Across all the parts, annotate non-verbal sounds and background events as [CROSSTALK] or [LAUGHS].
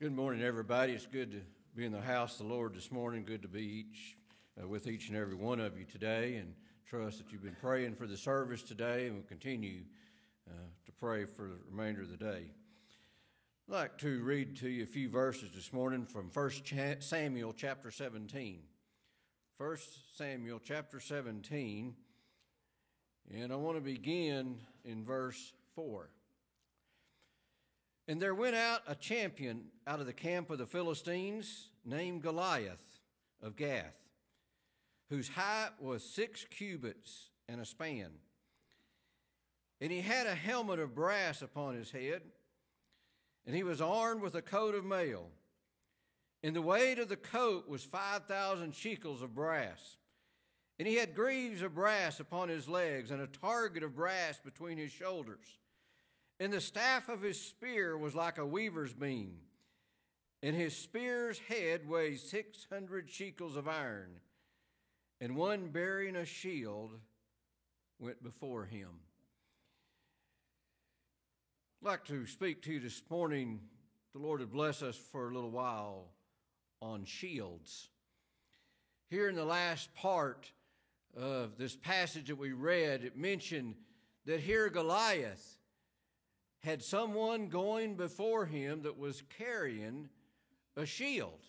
Good morning, everybody. It's good to be in the house of the Lord this morning. Good to be each uh, with each and every one of you today, and trust that you've been praying for the service today, and will continue uh, to pray for the remainder of the day. I'd like to read to you a few verses this morning from 1 Samuel chapter 17. 1 Samuel chapter 17, and I want to begin in verse 4. And there went out a champion out of the camp of the Philistines named Goliath of Gath, whose height was six cubits and a span. And he had a helmet of brass upon his head, and he was armed with a coat of mail. And the weight of the coat was 5,000 shekels of brass. And he had greaves of brass upon his legs, and a target of brass between his shoulders. And the staff of his spear was like a weaver's beam, and his spear's head weighed 600 shekels of iron, and one bearing a shield went before him. I'd like to speak to you this morning. The Lord would bless us for a little while on shields. Here in the last part of this passage that we read, it mentioned that here Goliath had someone going before him that was carrying a shield.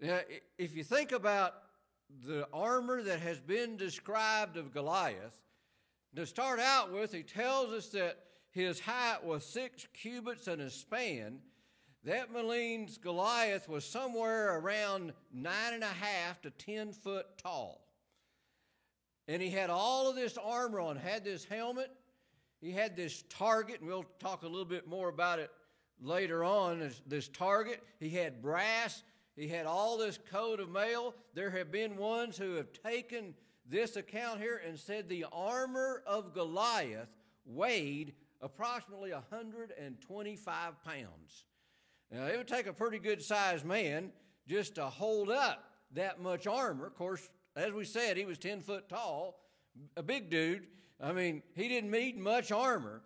Now, if you think about the armor that has been described of Goliath, to start out with, he tells us that his height was six cubits and a span. That means Goliath was somewhere around nine and a half to ten foot tall. And he had all of this armor on, had this helmet, he had this target, and we'll talk a little bit more about it later on. This, this target, he had brass, he had all this coat of mail. There have been ones who have taken this account here and said the armor of Goliath weighed approximately 125 pounds. Now, it would take a pretty good sized man just to hold up that much armor. Of course, as we said, he was 10 foot tall, a big dude. I mean, he didn't need much armor.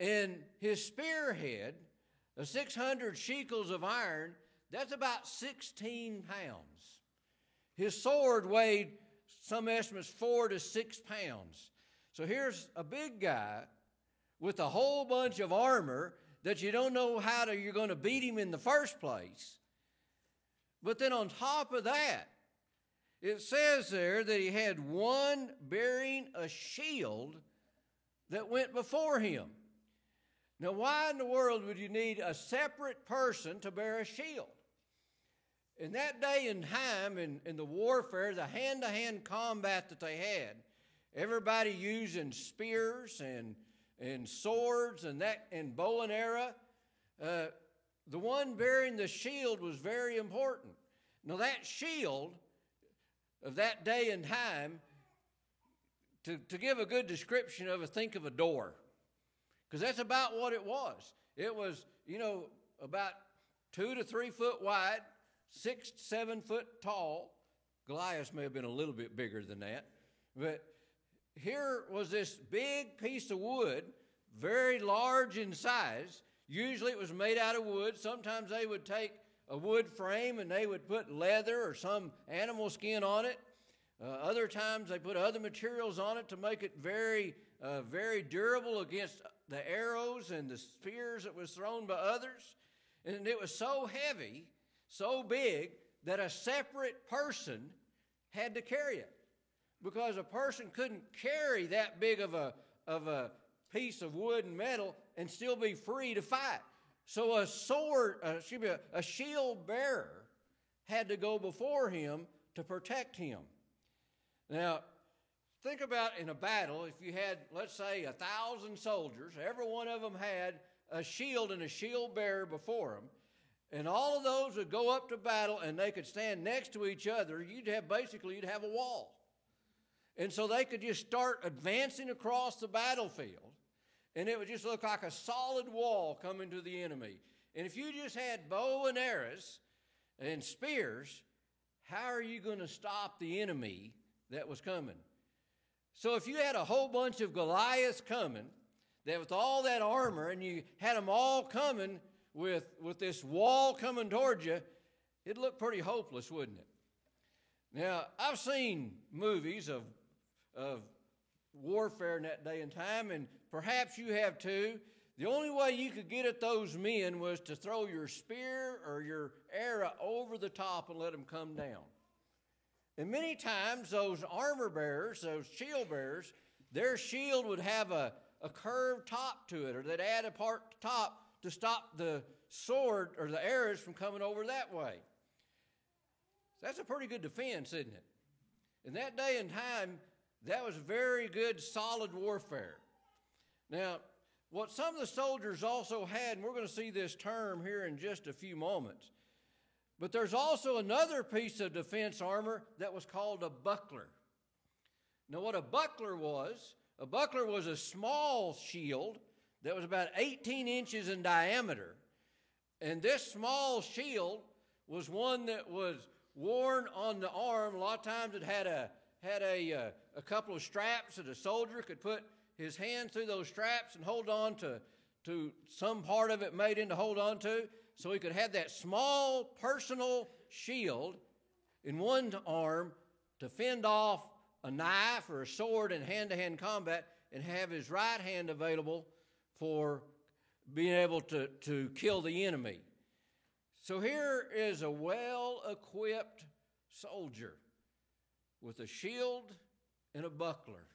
And his spearhead, the 600 shekels of iron, that's about 16 pounds. His sword weighed, some estimates, four to six pounds. So here's a big guy with a whole bunch of armor that you don't know how to, you're going to beat him in the first place. But then on top of that, it says there that he had one bearing a shield that went before him. Now, why in the world would you need a separate person to bear a shield? In that day and time, in, in the warfare, the hand to hand combat that they had, everybody using spears and, and swords and, that, and bow and arrow, uh, the one bearing the shield was very important. Now, that shield of that day and time, to, to give a good description of a think of a door. Because that's about what it was. It was, you know, about two to three foot wide, six, seven foot tall. Goliath may have been a little bit bigger than that. But here was this big piece of wood, very large in size. Usually it was made out of wood. Sometimes they would take a wood frame and they would put leather or some animal skin on it. Uh, other times they put other materials on it to make it very, uh, very durable against the arrows and the spears that was thrown by others. And it was so heavy, so big, that a separate person had to carry it. Because a person couldn't carry that big of a, of a piece of wood and metal and still be free to fight. So a sword, uh, excuse me, a shield bearer had to go before him to protect him. Now, think about in a battle, if you had, let's say, a thousand soldiers, every one of them had a shield and a shield bearer before them, and all of those would go up to battle and they could stand next to each other, you'd have basically you'd have a wall. And so they could just start advancing across the battlefield and it would just look like a solid wall coming to the enemy. And if you just had bow and arrows and spears, how are you going to stop the enemy that was coming? So if you had a whole bunch of Goliaths coming, that with all that armor, and you had them all coming with, with this wall coming towards you, it'd look pretty hopeless, wouldn't it? Now, I've seen movies of, of warfare in that day and time, and perhaps you have too. The only way you could get at those men was to throw your spear or your arrow over the top and let them come down. And many times, those armor bearers, those shield bearers, their shield would have a, a curved top to it, or they'd add a part top to stop the sword or the arrows from coming over that way. That's a pretty good defense, isn't it? In that day and time, that was very good, solid warfare. Now, what some of the soldiers also had, and we're going to see this term here in just a few moments, but there's also another piece of defense armor that was called a buckler. Now, what a buckler was, a buckler was a small shield that was about 18 inches in diameter. And this small shield was one that was worn on the arm. A lot of times it had a had a, uh, a couple of straps that a soldier could put his hand through those straps and hold on to, to some part of it made in to hold on to. So he could have that small personal shield in one arm to fend off a knife or a sword in hand to hand combat and have his right hand available for being able to, to kill the enemy. So here is a well equipped soldier with a shield and a buckler.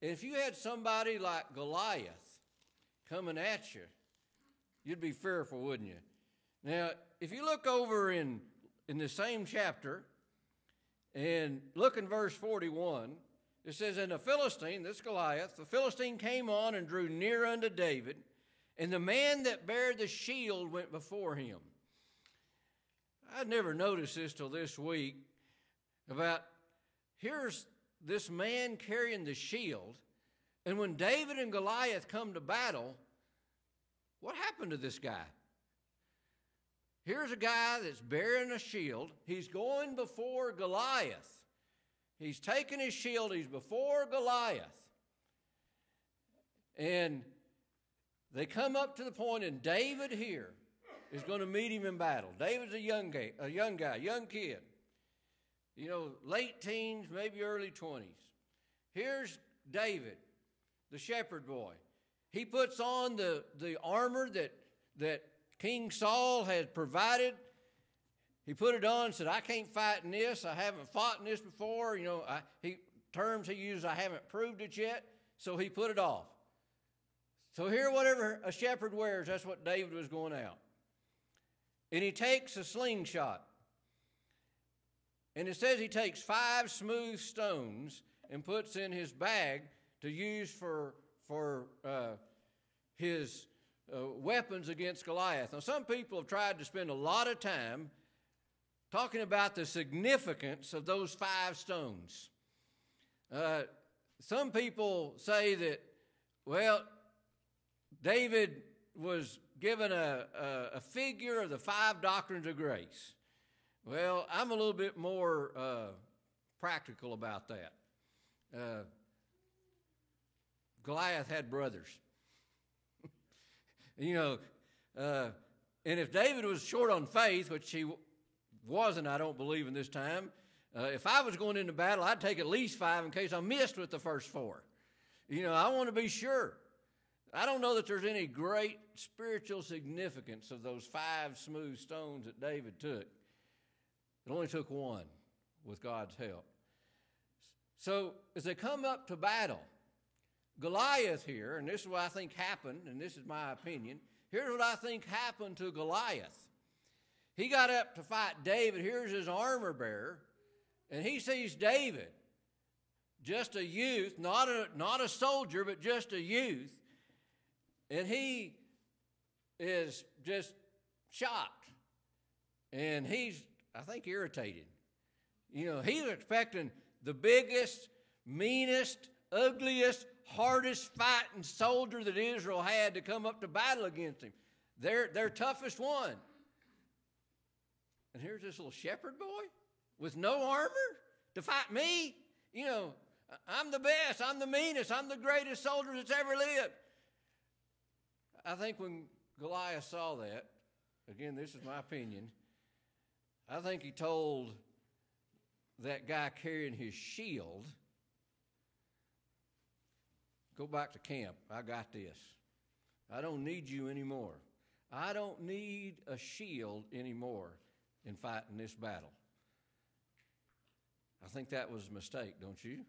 And if you had somebody like Goliath coming at you, you'd be fearful, wouldn't you? Now, if you look over in, in the same chapter and look in verse 41, it says, And the Philistine, this Goliath, the Philistine came on and drew near unto David, and the man that bare the shield went before him. I'd never noticed this till this week about here's this man carrying the shield, and when David and Goliath come to battle, what happened to this guy? Here's a guy that's bearing a shield. He's going before Goliath. He's taking his shield, he's before Goliath. And they come up to the point, and David here is going to meet him in battle. David's a young guy, a young guy, young kid. You know, late teens, maybe early 20s. Here's David, the shepherd boy. He puts on the, the armor that, that King Saul had provided he put it on and said, I can't fight in this. I haven't fought in this before. You know, I, he, terms he used, I haven't proved it yet. So he put it off. So here, whatever a shepherd wears, that's what David was going out. And he takes a slingshot. And it says he takes five smooth stones and puts in his bag to use for, for uh, his uh, weapons against Goliath. Now, some people have tried to spend a lot of time talking about the significance of those five stones. Uh, some people say that, well, David was given a, a, a, figure of the five doctrines of grace. Well, I'm a little bit more uh, practical about that. Uh, Goliath had brothers. [LAUGHS] you know, uh, and if David was short on faith, which he wasn't, I don't believe, in this time. Uh, if I was going into battle, I'd take at least five in case I missed with the first four. You know, I want to be sure. I don't know that there's any great spiritual significance of those five smooth stones that David took. It only took one with God's help. So, as they come up to battle, Goliath here, and this is what I think happened, and this is my opinion. Here's what I think happened to Goliath. He got up to fight David. Here's his armor bearer. And he sees David, just a youth, not a, not a soldier, but just a youth. And he is just shocked. And he's, I think, irritated. You know, he's expecting the biggest, meanest, ugliest, hardest fighting soldier that Israel had to come up to battle against him. Their, their toughest one. And here's this little shepherd boy with no armor to fight me. You know, I'm the best, I'm the meanest, I'm the greatest soldier that's ever lived. I think when Goliath saw that, again, this is my opinion. I think he told that guy carrying his shield, Go back to camp. I got this. I don't need you anymore. I don't need a shield anymore in fighting this battle. I think that was a mistake, don't you?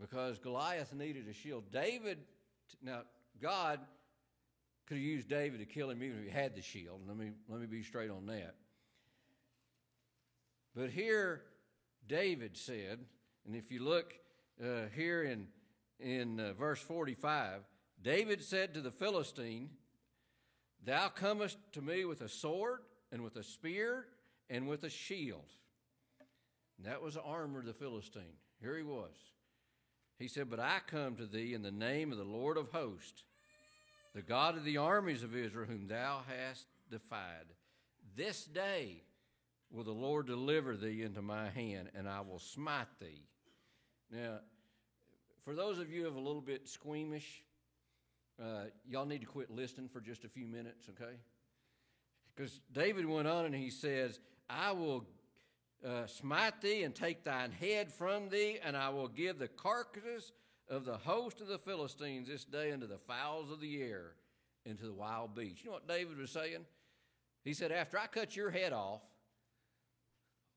Because Goliath needed a shield. David, now, God could have used David to kill him even if he had the shield. Let me, let me be straight on that. But here, David said, and if you look uh, here in, in uh, verse 45, David said to the Philistine, Thou comest to me with a sword and with a spear and with a shield. And that was the armor of the Philistine. Here he was. He said, But I come to thee in the name of the Lord of hosts, the God of the armies of Israel, whom thou hast defied. This day will the Lord deliver thee into my hand, and I will smite thee. Now, for those of you who are a little bit squeamish, uh, y'all need to quit listening for just a few minutes, okay? Because David went on and he says, I will uh, smite thee and take thine head from thee, and I will give the carcasses of the host of the Philistines this day unto the fowls of the air into the wild beasts. You know what David was saying? He said, After I cut your head off,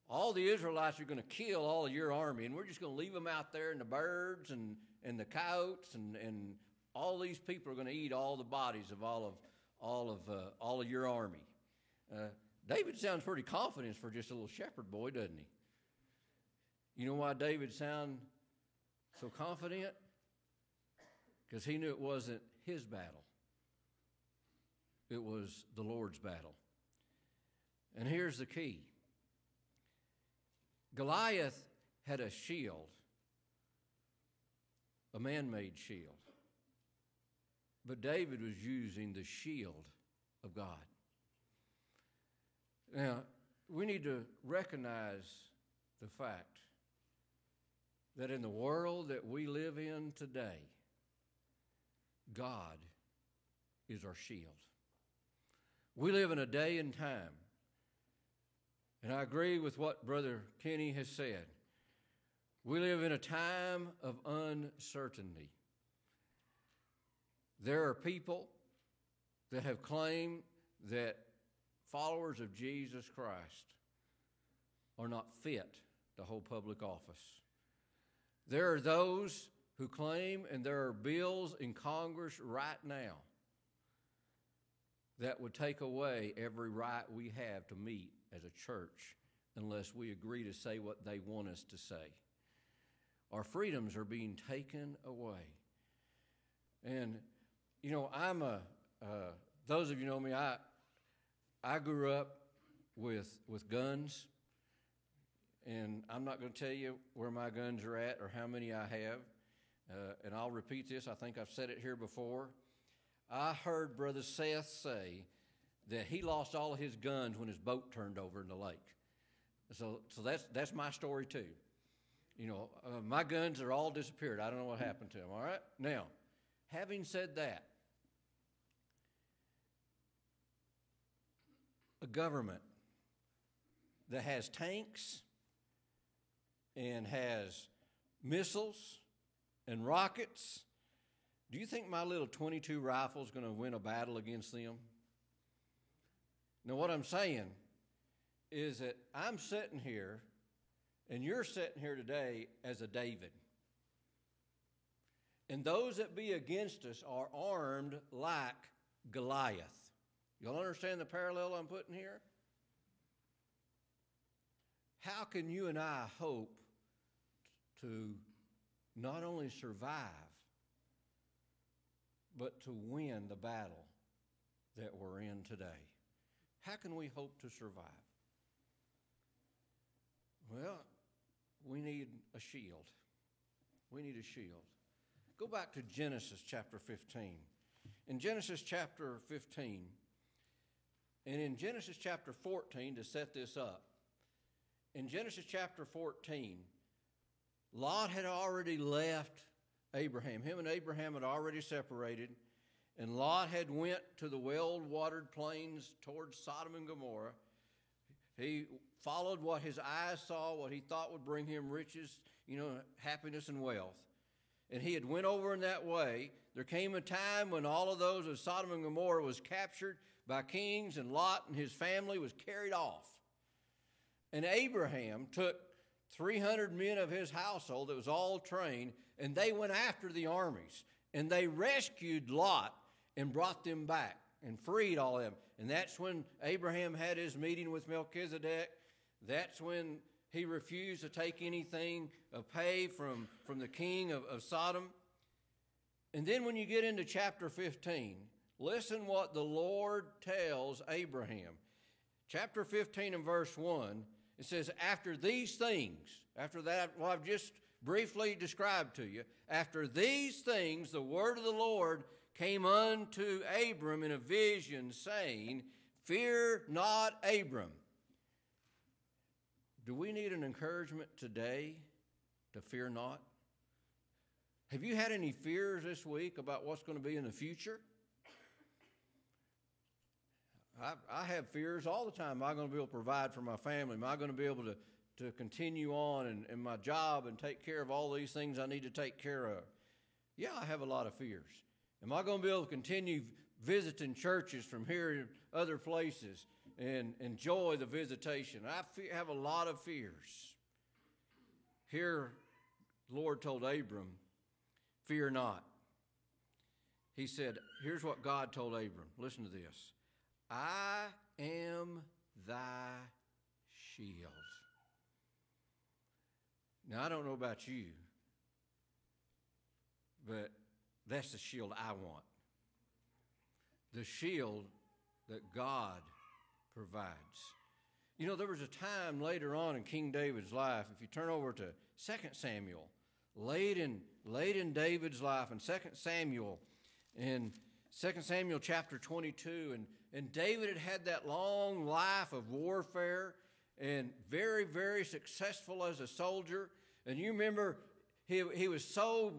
all the Israelites are going to kill all of your army, and we're just going to leave them out there, and the birds and, and the coyotes and, and all these people are going to eat all the bodies of all of all of uh, all of your army. Uh, David sounds pretty confident for just a little shepherd boy, doesn't he? You know why David sound so confident? Because he knew it wasn't his battle. It was the Lord's battle. And here's the key. Goliath had a shield, a man made shield. But David was using the shield of God. Now, we need to recognize the fact that in the world that we live in today, God is our shield. We live in a day and time and I agree with what Brother Kenny has said. We live in a time of uncertainty. There are people that have claimed that followers of Jesus Christ are not fit to hold public office. There are those who claim, and there are bills in Congress right now that would take away every right we have to meet as a church unless we agree to say what they want us to say. Our freedoms are being taken away. And, you know, I'm a, uh, those of you know me, I, I grew up with, with guns. And I'm not going to tell you where my guns are at or how many I have. Uh, and I'll repeat this, I think I've said it here before. I heard Brother Seth say that he lost all of his guns when his boat turned over in the lake. So, so that's, that's my story too. You know, uh, my guns are all disappeared. I don't know what happened to them, all right? Now, having said that, a government that has tanks and has missiles and rockets, do you think my little 22 rifle is going to win a battle against them? Now, what I'm saying is that I'm sitting here, and you're sitting here today as a David. And those that be against us are armed like Goliath. Y'all understand the parallel I'm putting here? How can you and I hope to not only survive, but to win the battle that we're in today? How can we hope to survive? Well, we need a shield. We need a shield. Go back to Genesis chapter 15. In Genesis chapter 15, and in Genesis chapter 14, to set this up, in Genesis chapter 14, Lot had already left Abraham. Him and Abraham had already separated, and Lot had went to the well-watered plains towards Sodom and Gomorrah. He followed what his eyes saw, what he thought would bring him riches, you know, happiness and wealth. And he had went over in that way. There came a time when all of those of Sodom and Gomorrah was captured by kings, and Lot and his family was carried off. And Abraham took 300 men of his household that was all trained, and they went after the armies. And they rescued Lot and brought them back and freed all of them. And that's when Abraham had his meeting with Melchizedek. That's when he refused to take anything of pay from, from the king of, of Sodom. And then when you get into chapter 15, listen what the Lord tells Abraham. Chapter 15 and verse 1, it says, After these things, after that, what I've just briefly described to you, after these things, the word of the Lord came unto Abram in a vision, saying, Fear not, Abram. Do we need an encouragement today to fear not? Have you had any fears this week about what's going to be in the future? I, I have fears all the time. Am I going to be able to provide for my family? Am I going to be able to, to continue on in, in my job and take care of all these things I need to take care of? Yeah, I have a lot of fears. Am I going to be able to continue visiting churches from here and other places and enjoy the visitation? I have a lot of fears. Here, the Lord told Abram, Fear not. He said, Here's what God told Abram. Listen to this I am thy shield. Now, I don't know about you, but that's the shield I want. The shield that God provides. You know, there was a time later on in King David's life, if you turn over to 2 Samuel, late in, late in David's life, in 2 Samuel, in 2 Samuel chapter 22, and, and David had had that long life of warfare and very, very successful as a soldier. And you remember, he, he was so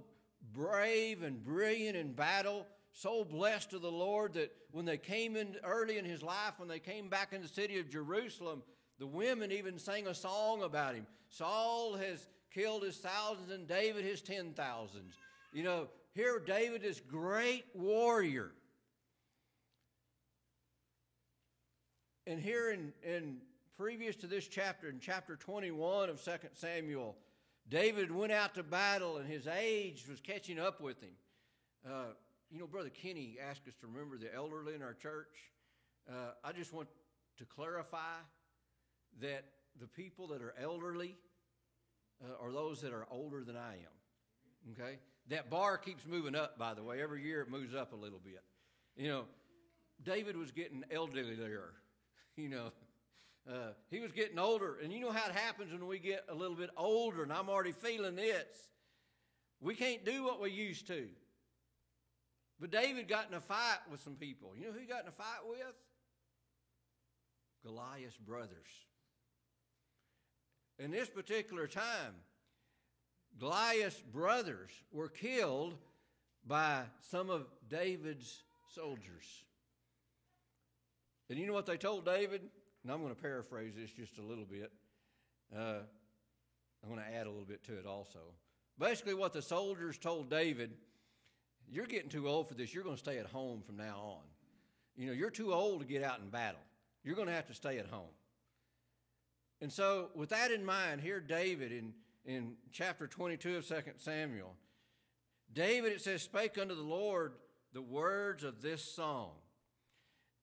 brave and brilliant in battle, so blessed of the Lord that when they came in early in his life, when they came back in the city of Jerusalem, the women even sang a song about him. Saul has killed his thousands and David his ten thousands. You know, here David is great warrior. And here in, in previous to this chapter, in chapter 21 of 2 Samuel, David went out to battle and his age was catching up with him. Uh, you know, Brother Kenny asked us to remember the elderly in our church. Uh, I just want to clarify that the people that are elderly uh, are those that are older than I am. Okay? That bar keeps moving up, by the way. Every year it moves up a little bit. You know, David was getting elderly there. [LAUGHS] You know, uh, he was getting older, and you know how it happens when we get a little bit older, and I'm already feeling this. We can't do what we used to. But David got in a fight with some people. You know who he got in a fight with? Goliath's brothers. In this particular time, Goliath's brothers were killed by some of David's soldiers. And you know what they told David? And I'm going to paraphrase this just a little bit. Uh, I'm going to add a little bit to it also. Basically, what the soldiers told David you're getting too old for this. You're going to stay at home from now on. You know, you're too old to get out in battle. You're going to have to stay at home. And so, with that in mind, here David in, in chapter 22 of 2 Samuel, David, it says, spake unto the Lord the words of this song.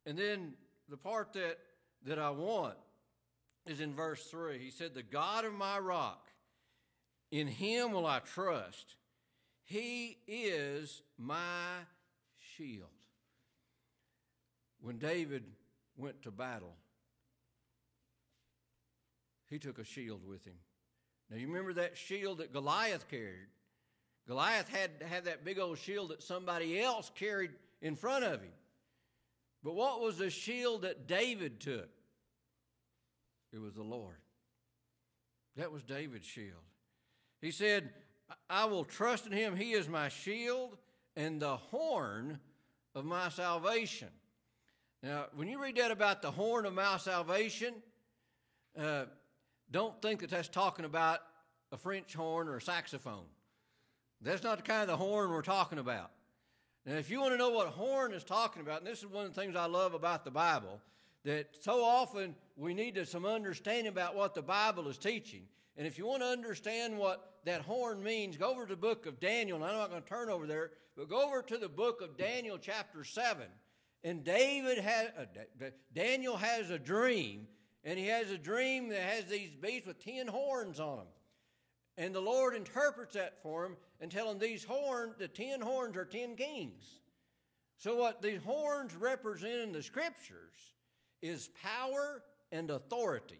And then the part that that I want is in verse 3. He said, The God of my rock, in him will I trust. He is my shield. When David went to battle, he took a shield with him. Now, you remember that shield that Goliath carried? Goliath had to have that big old shield that somebody else carried in front of him. But what was the shield that David took? It was the Lord. That was David's shield. He said, I will trust in him. He is my shield and the horn of my salvation. Now, when you read that about the horn of my salvation, uh, don't think that that's talking about a French horn or a saxophone. That's not the kind of the horn we're talking about. Now, if you want to know what horn is talking about, and this is one of the things I love about the Bible, that so often we need some understanding about what the Bible is teaching. And if you want to understand what that horn means, go over to the book of Daniel. And I'm not going to turn over there, but go over to the book of Daniel, chapter 7. And David has, uh, Daniel has a dream, and he has a dream that has these beasts with ten horns on them. And the Lord interprets that for him and tell him these horns, the ten horns are ten kings. So what these horns represent in the scriptures is power and authority.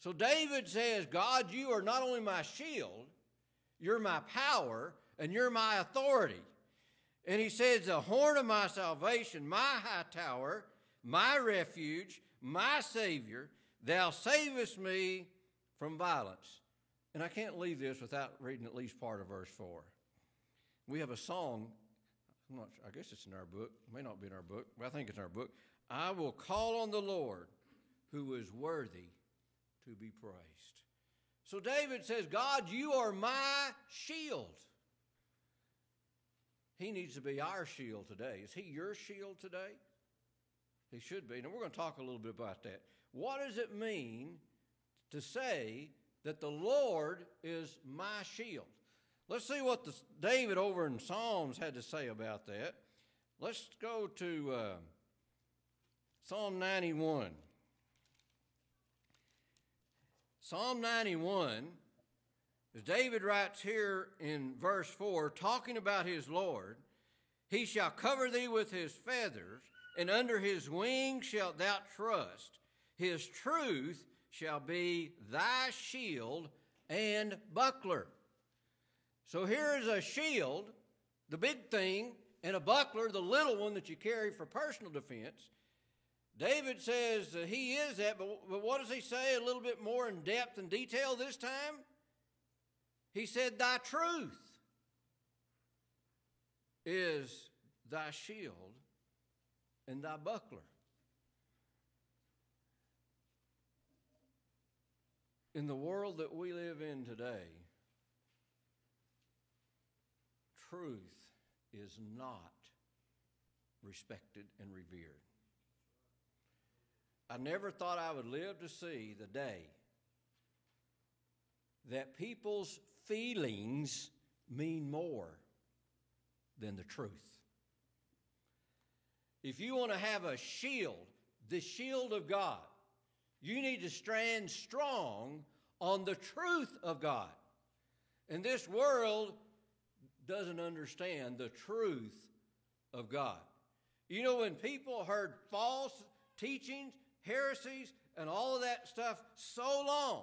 So David says, God, you are not only my shield, you're my power, and you're my authority. And he says, The horn of my salvation, my high tower, my refuge, my Savior, thou savest me from violence. And I can't leave this without reading at least part of verse 4. We have a song, I'm not I guess it's in our book, it may not be in our book, but I think it's in our book. I will call on the Lord who is worthy to be praised. So David says, God, you are my shield. He needs to be our shield today. Is he your shield today? He should be. Now, we're going to talk a little bit about that. What does it mean to say that the Lord is my shield? Let's see what the, David over in Psalms had to say about that. Let's go to uh, Psalm 91. Psalm 91, as David writes here in verse 4, talking about his Lord, he shall cover thee with his feathers, and under his wings shalt thou trust. His truth shall be thy shield and buckler. So here is a shield, the big thing, and a buckler, the little one that you carry for personal defense. David says he is that, but, but what does he say a little bit more in depth and detail this time? He said, Thy truth is thy shield and thy buckler. In the world that we live in today, truth is not respected and revered. I never thought I would live to see the day that people's feelings mean more than the truth. If you want to have a shield, the shield of God, you need to stand strong on the truth of God. And this world doesn't understand the truth of God. You know, when people heard false teachings, heresies, and all of that stuff so long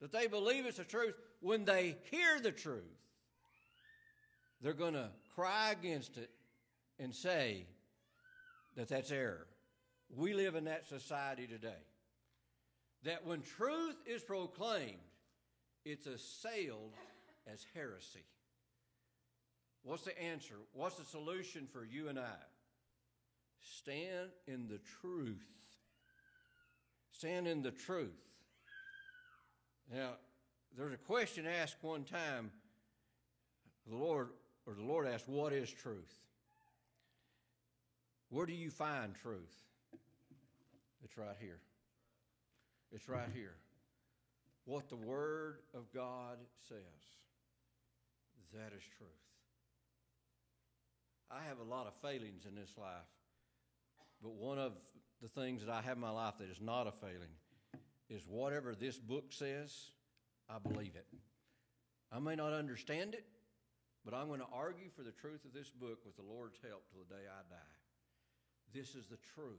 that they believe it's the truth, when they hear the truth, they're going to cry against it and say that that's error. We live in that society today. That when truth is proclaimed, it's assailed as heresy. What's the answer? What's the solution for you and I? Stand in the truth stand in the truth. Now, there's a question asked one time. The Lord, or the Lord asked, What is truth? Where do you find truth? It's right here. It's right here. What the Word of God says, that is truth. I have a lot of failings in this life, but one of the things that I have in my life that is not a failing is whatever this book says, I believe it. I may not understand it, but I'm going to argue for the truth of this book with the Lord's help till the day I die. This is the truth,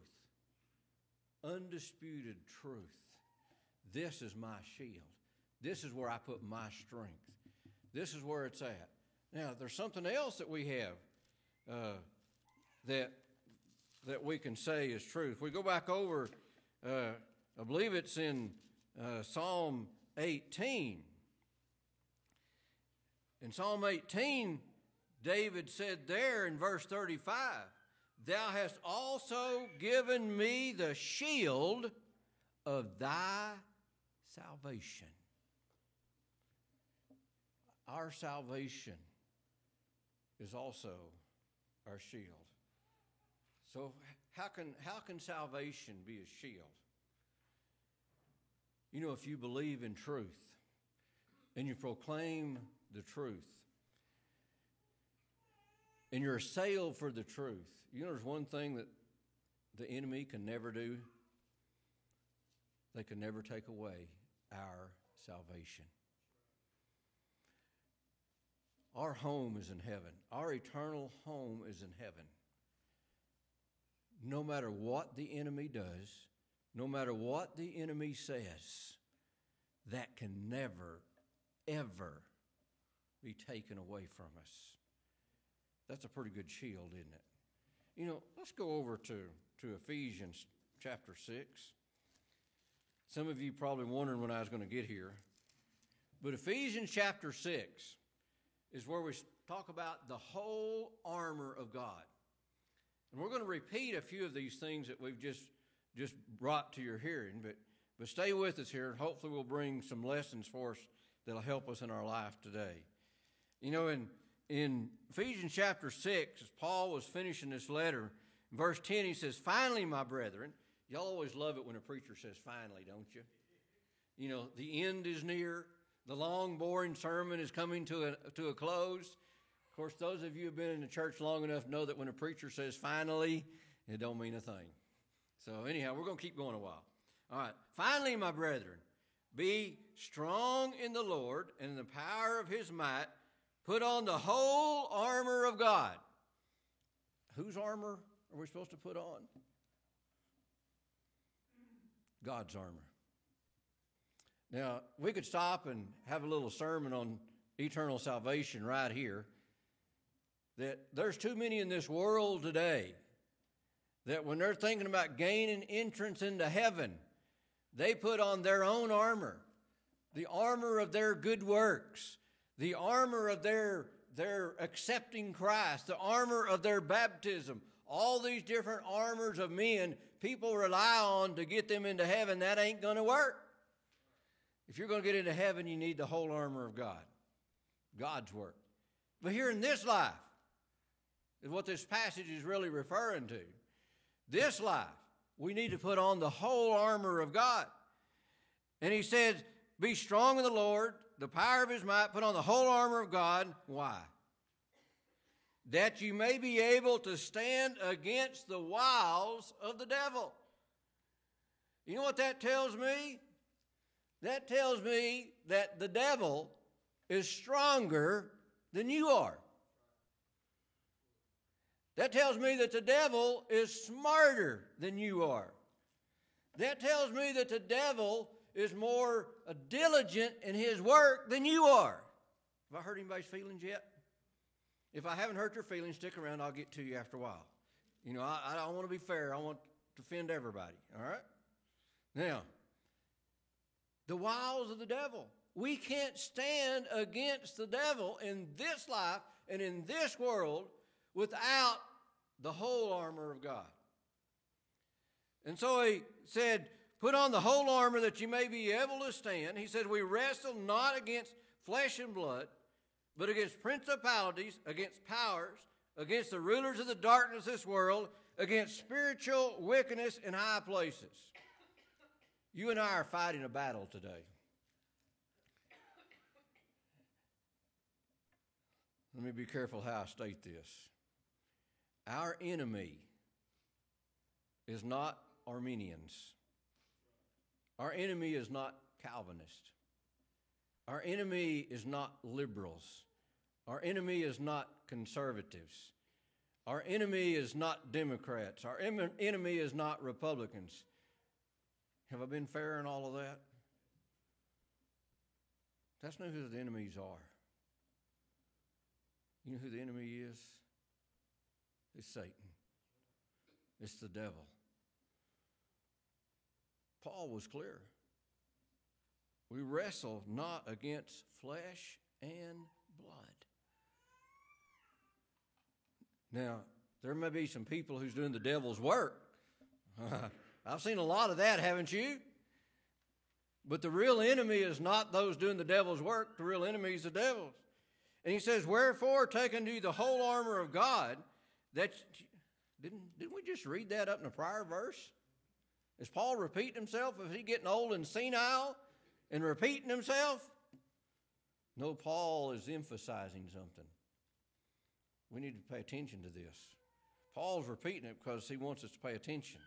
undisputed truth. This is my shield. This is where I put my strength. This is where it's at. Now, there's something else that we have uh, that that we can say is true. If we go back over, uh, I believe it's in uh, Psalm 18. In Psalm 18, David said there in verse 35, Thou hast also given me the shield of thy salvation. Our salvation is also our shield. So how can how can salvation be a shield? You know, if you believe in truth and you proclaim the truth and you're assailed for the truth, you know there's one thing that the enemy can never do? They can never take away our salvation. Our home is in heaven. Our eternal home is in heaven. No matter what the enemy does, no matter what the enemy says, that can never, ever be taken away from us. That's a pretty good shield, isn't it? You know, let's go over to, to Ephesians chapter 6. Some of you probably wondering when I was going to get here. But Ephesians chapter 6 is where we talk about the whole armor of God. And we're going to repeat a few of these things that we've just, just brought to your hearing, but, but stay with us here, and hopefully we'll bring some lessons for us that'll help us in our life today. You know, in, in Ephesians chapter 6, as Paul was finishing this letter, in verse 10, he says, Finally, my brethren, y'all always love it when a preacher says finally, don't you? You know, the end is near. The long, boring sermon is coming to a, to a close. Of course, those of you who have been in the church long enough know that when a preacher says finally, it don't mean a thing. So anyhow, we're going to keep going a while. All right. Finally, my brethren, be strong in the Lord and in the power of his might. Put on the whole armor of God. Whose armor are we supposed to put on? God's armor. Now, we could stop and have a little sermon on eternal salvation right here. That there's too many in this world today that when they're thinking about gaining entrance into heaven, they put on their own armor, the armor of their good works, the armor of their, their accepting Christ, the armor of their baptism, all these different armors of men people rely on to get them into heaven. That ain't going to work. If you're going to get into heaven, you need the whole armor of God, God's work. But here in this life is what this passage is really referring to. This life, we need to put on the whole armor of God. And he says, Be strong in the Lord, the power of his might, put on the whole armor of God. Why? That you may be able to stand against the wiles of the devil. You know what that tells me? That tells me that the devil is stronger than you are. That tells me that the devil is smarter than you are. That tells me that the devil is more uh, diligent in his work than you are. Have I hurt anybody's feelings yet? If I haven't hurt your feelings, stick around. I'll get to you after a while. You know, I, I don't want to be fair. I want to offend everybody. All right? Now, the wiles of the devil. We can't stand against the devil in this life and in this world without the whole armor of God. And so he said, Put on the whole armor that you may be able to stand. He said, We wrestle not against flesh and blood, but against principalities, against powers, against the rulers of the darkness of this world, against spiritual wickedness in high places. You and I are fighting a battle today. Let me be careful how I state this. Our enemy is not Arminians. Our enemy is not Calvinist. Our enemy is not liberals. Our enemy is not conservatives. Our enemy is not Democrats. Our em- enemy is not Republicans. Have I been fair in all of that? That's not who the enemies are. You know who the enemy is? It's Satan. It's the devil. Paul was clear. We wrestle not against flesh and blood. Now, there may be some people who's doing the devil's work. [LAUGHS] I've seen a lot of that, haven't you? But the real enemy is not those doing the devil's work. The real enemy is the devil's. And he says, Wherefore, take unto you the whole armor of God. That didn't, didn't we just read that up in the prior verse? Is Paul repeating himself? Is he getting old and senile and repeating himself? No, Paul is emphasizing something. We need to pay attention to this. Paul's repeating it because he wants us to pay attention.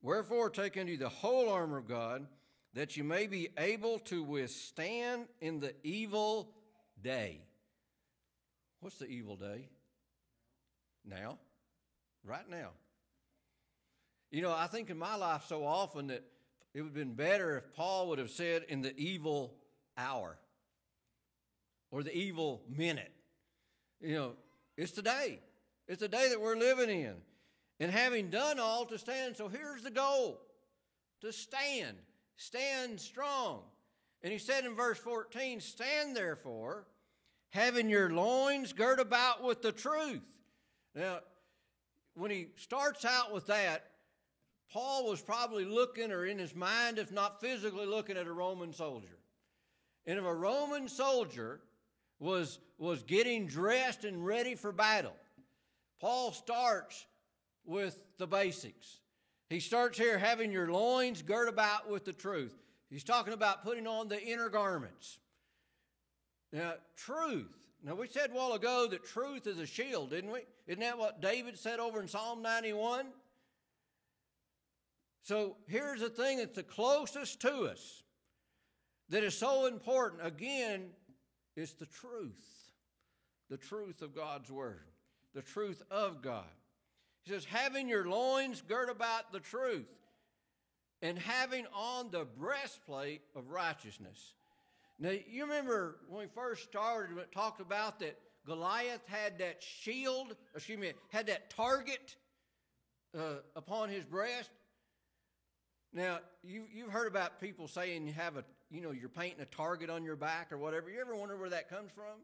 Wherefore, take unto you the whole armor of God, that you may be able to withstand in the evil day. What's the evil day? Now. Right now. You know, I think in my life so often that it would have been better if Paul would have said in the evil hour or the evil minute. You know, it's today. It's the day that we're living in. And having done all to stand. So here's the goal to stand. Stand strong. And he said in verse 14, Stand therefore, having your loins girt about with the truth. Now, when he starts out with that, Paul was probably looking, or in his mind, if not physically looking, at a Roman soldier. And if a Roman soldier was, was getting dressed and ready for battle, Paul starts with the basics. He starts here having your loins girt about with the truth. He's talking about putting on the inner garments. Now, truth. Now, we said a while ago that truth is a shield, didn't we? Isn't that what David said over in Psalm 91? So here's the thing that's the closest to us that is so important. Again, it's the truth. The truth of God's Word, the truth of God. He says, having your loins girt about the truth and having on the breastplate of righteousness. Now, you remember when we first started, it talked about that Goliath had that shield, excuse me, had that target uh, upon his breast. Now, you, you've heard about people saying you have a, you know, you're painting a target on your back or whatever. You ever wonder where that comes from?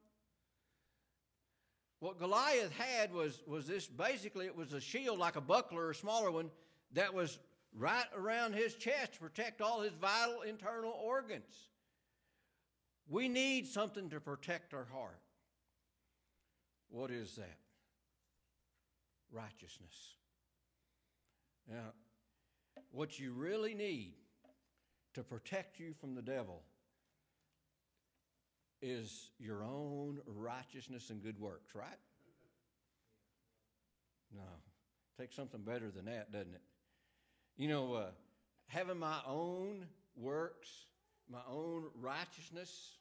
What Goliath had was, was this basically, it was a shield like a buckler, a smaller one, that was right around his chest to protect all his vital internal organs. We need something to protect our heart. What is that? Righteousness. Now, what you really need to protect you from the devil is your own righteousness and good works, right? No. Takes something better than that, doesn't it? You know, uh, having my own works, my own righteousness,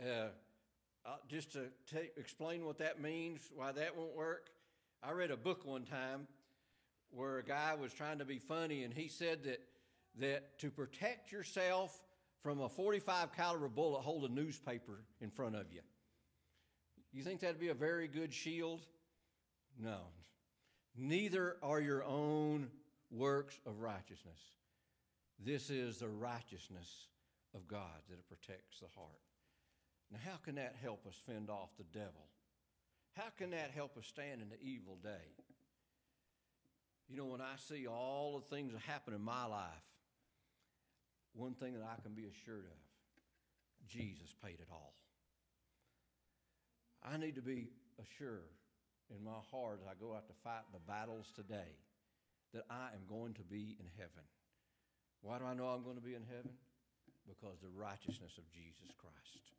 uh, uh, just to take, explain what that means, why that won't work, I read a book one time where a guy was trying to be funny, and he said that that to protect yourself from a 45 caliber bullet, hold a newspaper in front of you. You think that'd be a very good shield? No. Neither are your own works of righteousness. This is the righteousness of God that protects the heart. Now, how can that help us fend off the devil? How can that help us stand in the evil day? You know, when I see all the things that happen in my life, one thing that I can be assured of Jesus paid it all. I need to be assured in my heart as I go out to fight the battles today that I am going to be in heaven. Why do I know I'm going to be in heaven? Because the righteousness of Jesus Christ.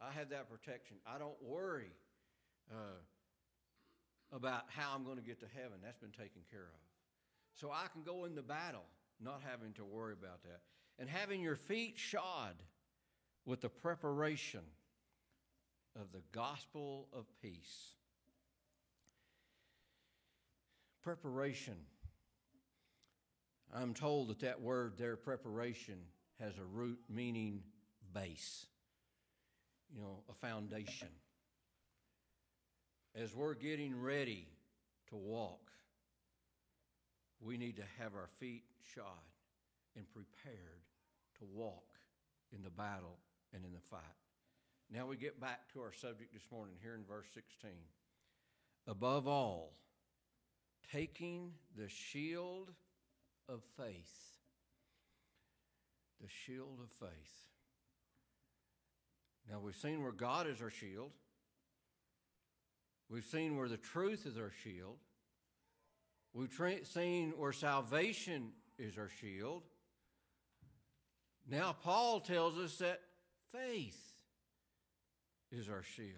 I have that protection. I don't worry uh, about how I'm going to get to heaven. That's been taken care of. So I can go into battle not having to worry about that. And having your feet shod with the preparation of the gospel of peace. Preparation. I'm told that that word there, preparation, has a root meaning base you know, a foundation. As we're getting ready to walk, we need to have our feet shod and prepared to walk in the battle and in the fight. Now we get back to our subject this morning here in verse 16. above all, taking the shield of faith. The shield of faith. Now, we've seen where God is our shield. We've seen where the truth is our shield. We've tra- seen where salvation is our shield. Now, Paul tells us that faith is our shield.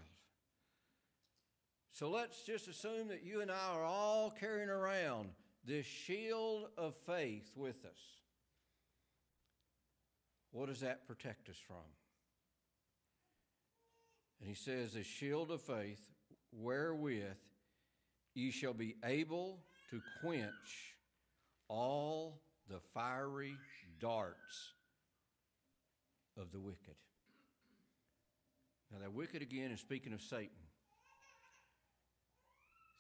So let's just assume that you and I are all carrying around this shield of faith with us. What does that protect us from? And he says, A shield of faith, wherewith ye shall be able to quench all the fiery darts of the wicked. Now, that wicked again is speaking of Satan.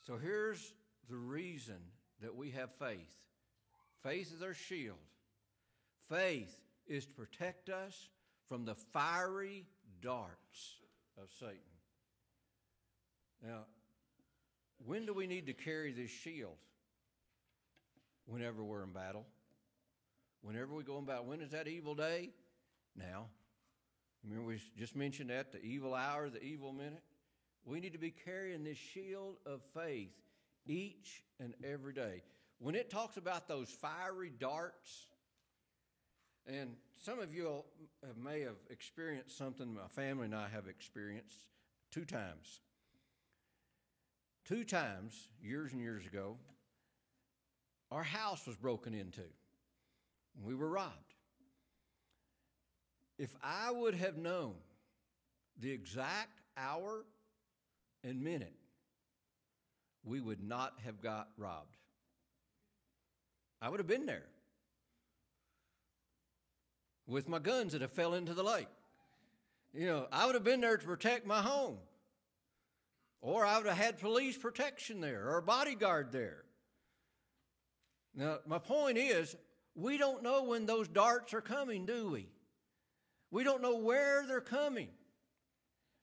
So here's the reason that we have faith faith is our shield, faith is to protect us from the fiery darts of Satan. Now, when do we need to carry this shield? Whenever we're in battle. Whenever we go in battle. When is that evil day? Now. Remember, we just mentioned that the evil hour, the evil minute? We need to be carrying this shield of faith each and every day. When it talks about those fiery darts, and some of you may have experienced something my family and I have experienced two times. Two times, years and years ago, our house was broken into. We were robbed. If I would have known the exact hour and minute, we would not have got robbed. I would have been there with my guns that have fell into the lake. You know, I would have been there to protect my home. Or I would have had police protection there or a bodyguard there. Now, my point is, we don't know when those darts are coming, do we? We don't know where they're coming.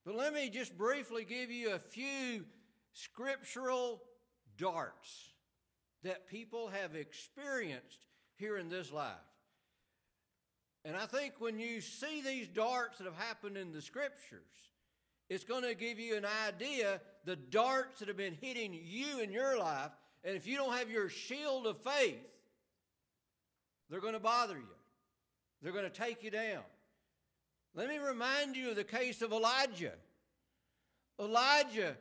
But let me just briefly give you a few scriptural darts that people have experienced here in this life. And I think when you see these darts that have happened in the scriptures, it's going to give you an idea the darts that have been hitting you in your life. And if you don't have your shield of faith, they're going to bother you. They're going to take you down. Let me remind you of the case of Elijah. Elijah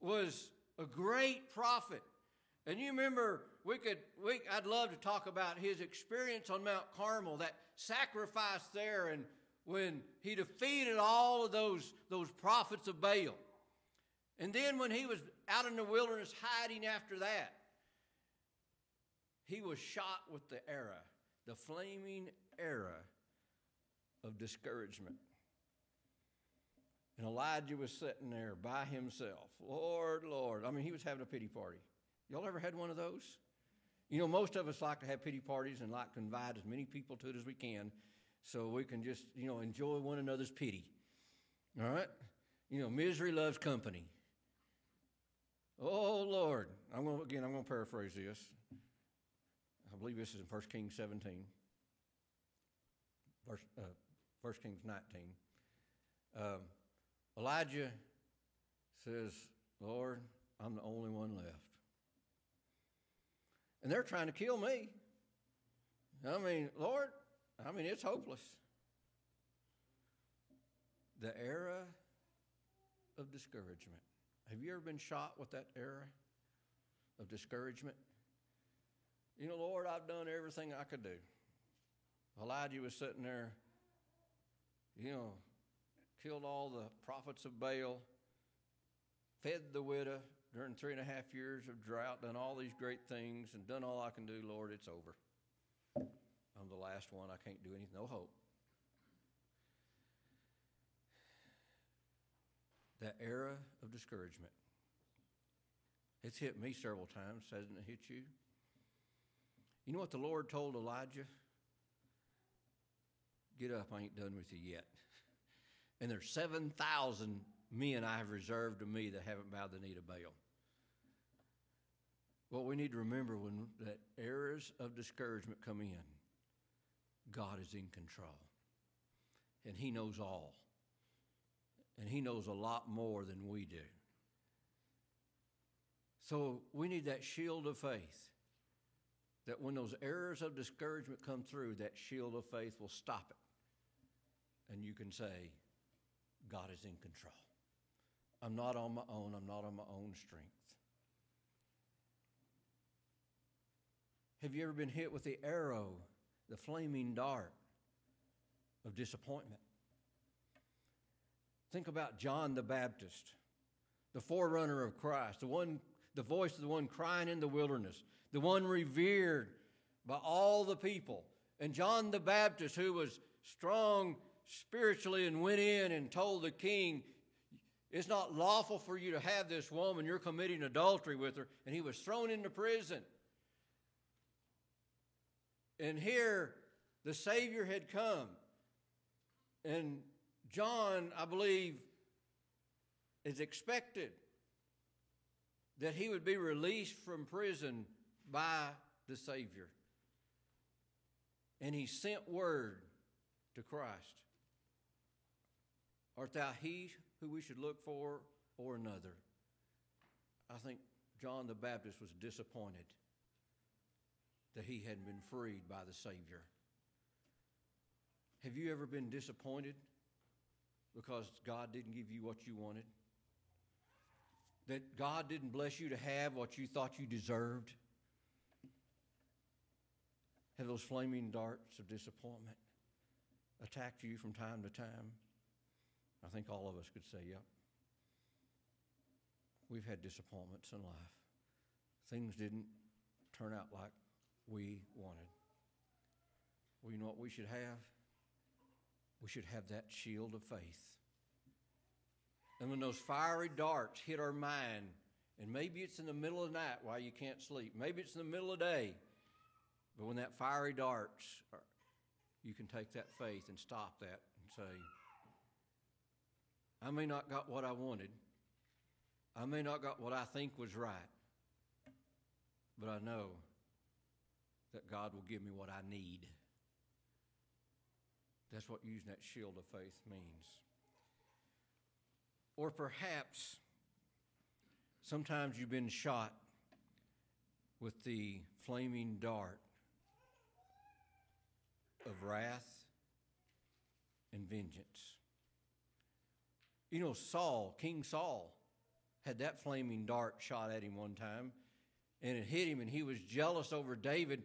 was a great prophet. And you remember, we could, we, I'd love to talk about his experience on Mount Carmel, that sacrifice there, and when he defeated all of those, those prophets of Baal. And then when he was out in the wilderness hiding after that, he was shot with the arrow, the flaming arrow of discouragement. And Elijah was sitting there by himself. Lord, Lord. I mean, he was having a pity party. Y'all ever had one of those? You know, most of us like to have pity parties and like to invite as many people to it as we can so we can just, you know, enjoy one another's pity. All right? You know, misery loves company. Oh, Lord. I'm going to, again, I'm going to paraphrase this. I believe this is in 1 Kings 17, verse, uh, 1 Kings 19. Um, Elijah says, Lord, I'm the only one left. And they're trying to kill me. I mean, Lord, I mean, it's hopeless. The era of discouragement. Have you ever been shot with that era of discouragement? You know, Lord, I've done everything I could do. Elijah was sitting there, you know, killed all the prophets of Baal, fed the widow during three and a half years of drought, done all these great things, and done all I can do, Lord, it's over. I'm the last one. I can't do anything. No hope. That era of discouragement. It's hit me several times, hasn't it hit you? You know what the Lord told Elijah? Get up, I ain't done with you yet. And there's 7,000 men I have reserved to me that haven't bowed the knee to Baal. What we need to remember when that eras of discouragement come in, God is in control. And He knows all. And He knows a lot more than we do. So we need that shield of faith that when those errors of discouragement come through, that shield of faith will stop it. And you can say, God is in control. I'm not on my own, I'm not on my own strength. Have you ever been hit with the arrow, the flaming dart of disappointment? Think about John the Baptist, the forerunner of Christ, the one the voice of the one crying in the wilderness, the one revered by all the people. And John the Baptist, who was strong spiritually and went in and told the king, It's not lawful for you to have this woman, you're committing adultery with her. And he was thrown into prison. And here, the Savior had come. And John, I believe, is expected that he would be released from prison by the Savior. And he sent word to Christ Art thou he who we should look for, or another? I think John the Baptist was disappointed that he hadn't been freed by the Savior. Have you ever been disappointed because God didn't give you what you wanted? that God didn't bless you to have what you thought you deserved? Have those flaming darts of disappointment attacked you from time to time? I think all of us could say, yep. We've had disappointments in life. Things didn't turn out like we wanted. Well, you know what we should have? We should have that shield of faith and when those fiery darts hit our mind, and maybe it's in the middle of the night while you can't sleep, maybe it's in the middle of the day, but when that fiery darts, you can take that faith and stop that and say, I may not got what I wanted. I may not got what I think was right. But I know that God will give me what I need. That's what using that shield of faith means. Or perhaps sometimes you've been shot with the flaming dart of wrath and vengeance. You know, Saul, King Saul, had that flaming dart shot at him one time, and it hit him, and he was jealous over David,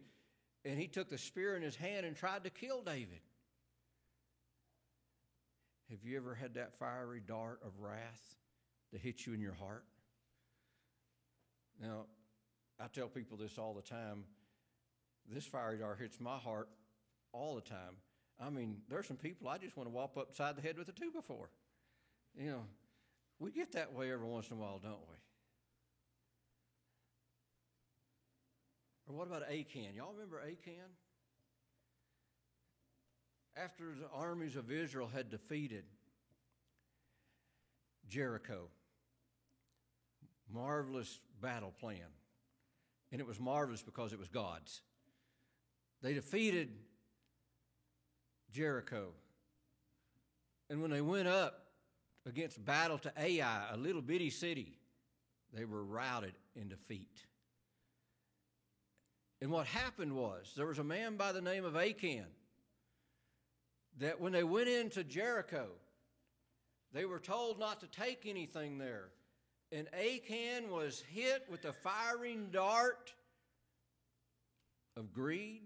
and he took the spear in his hand and tried to kill David. Have you ever had that fiery dart of wrath that hit you in your heart? Now, I tell people this all the time. This fiery dart hits my heart all the time. I mean, there's some people I just want to whop upside the head with a two before. You know, we get that way every once in a while, don't we? Or what about Achan? Y'all remember Achan? after the armies of Israel had defeated Jericho. Marvelous battle plan. And it was marvelous because it was God's. They defeated Jericho. And when they went up against battle to Ai, a little bitty city, they were routed in defeat. And what happened was there was a man by the name of Achan that when they went into Jericho, they were told not to take anything there. And Achan was hit with the firing dart of greed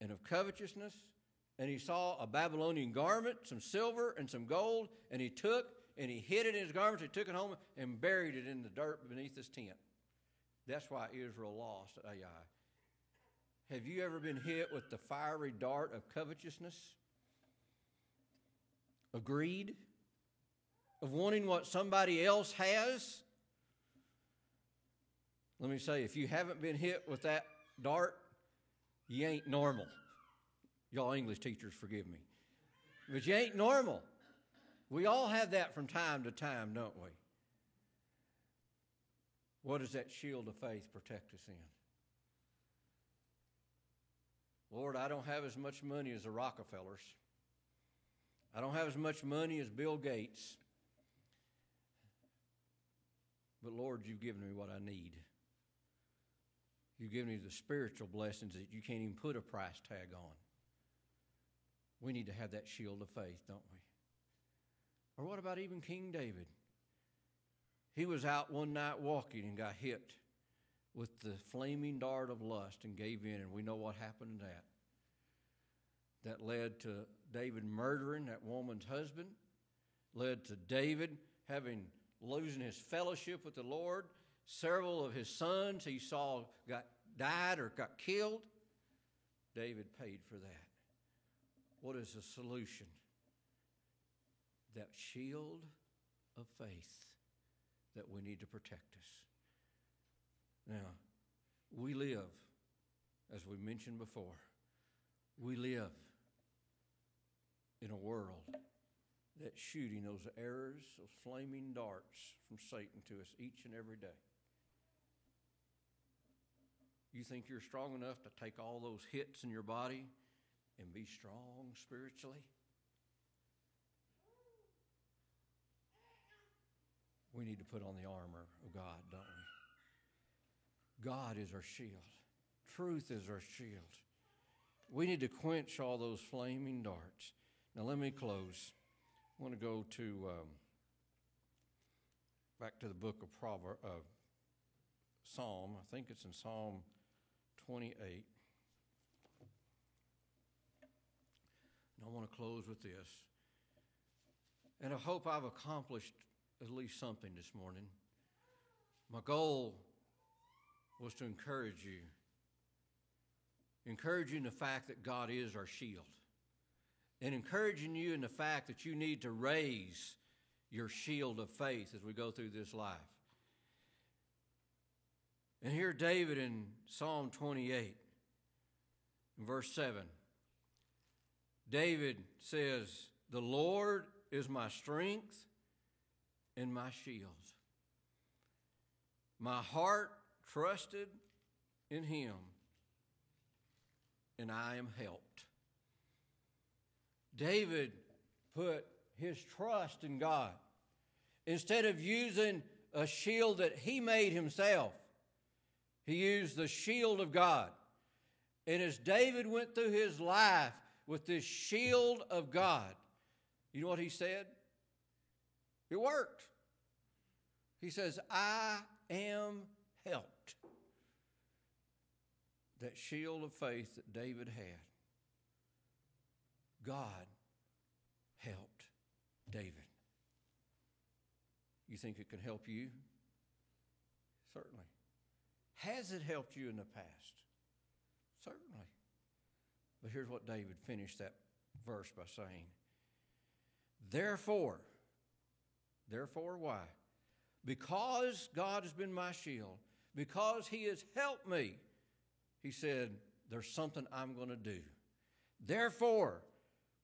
and of covetousness. And he saw a Babylonian garment, some silver, and some gold, and he took and he hid it in his garments. He took it home and buried it in the dirt beneath his tent. That's why Israel lost Ai. Have you ever been hit with the fiery dart of covetousness? Of greed? Of wanting what somebody else has? Let me say, if you haven't been hit with that dart, you ain't normal. Y'all English teachers, forgive me. But you ain't normal. We all have that from time to time, don't we? What does that shield of faith protect us in? Lord, I don't have as much money as the Rockefellers. I don't have as much money as Bill Gates. But Lord, you've given me what I need. You've given me the spiritual blessings that you can't even put a price tag on. We need to have that shield of faith, don't we? Or what about even King David? He was out one night walking and got hit with the flaming dart of lust and gave in, and we know what happened to that. That led to David murdering that woman's husband, led to David having losing his fellowship with the Lord. Several of his sons he saw got died or got killed. David paid for that. What is the solution? That shield of faith that we need to protect us. Now, we live, as we mentioned before, we live in a world that's shooting those arrows, those flaming darts from Satan to us each and every day. You think you're strong enough to take all those hits in your body and be strong spiritually? We need to put on the armor of God, don't we? God is our shield. Truth is our shield. We need to quench all those flaming darts. Now, let me close. I want to go to um, back to the book of Proverbs, uh, Psalm. I think it's in Psalm 28. And I want to close with this. And I hope I've accomplished at least something this morning. My goal was to encourage you, encouraging the fact that God is our shield and encouraging you in the fact that you need to raise your shield of faith as we go through this life. And here, David in Psalm 28, verse 7, David says, The Lord is my strength and my shield. My heart trusted in him, and I am helped. David put his trust in God. Instead of using a shield that he made himself, he used the shield of God. And as David went through his life with this shield of God, you know what he said? It worked. He says, I am helped. That shield of faith that David had God helped David. You think it can help you? Certainly. Has it helped you in the past? Certainly. But here's what David finished that verse by saying Therefore, therefore, why? Because God has been my shield, because He has helped me, He said, There's something I'm going to do. Therefore,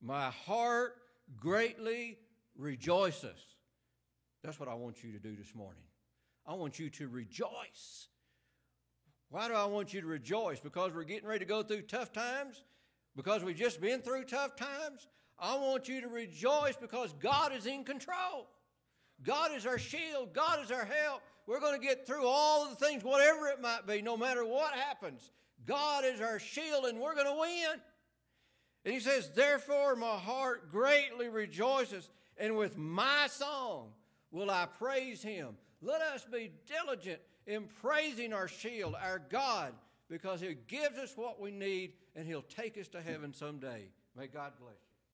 my heart greatly rejoices. That's what I want you to do this morning. I want you to rejoice. Why do I want you to rejoice? Because we're getting ready to go through tough times? Because we've just been through tough times? I want you to rejoice because God is in control. God is our shield. God is our help. We're going to get through all of the things, whatever it might be, no matter what happens. God is our shield and we're going to win. And he says, Therefore my heart greatly rejoices, and with my song will I praise him. Let us be diligent in praising our shield, our God, because he gives us what we need and he'll take us to heaven someday. May God bless you.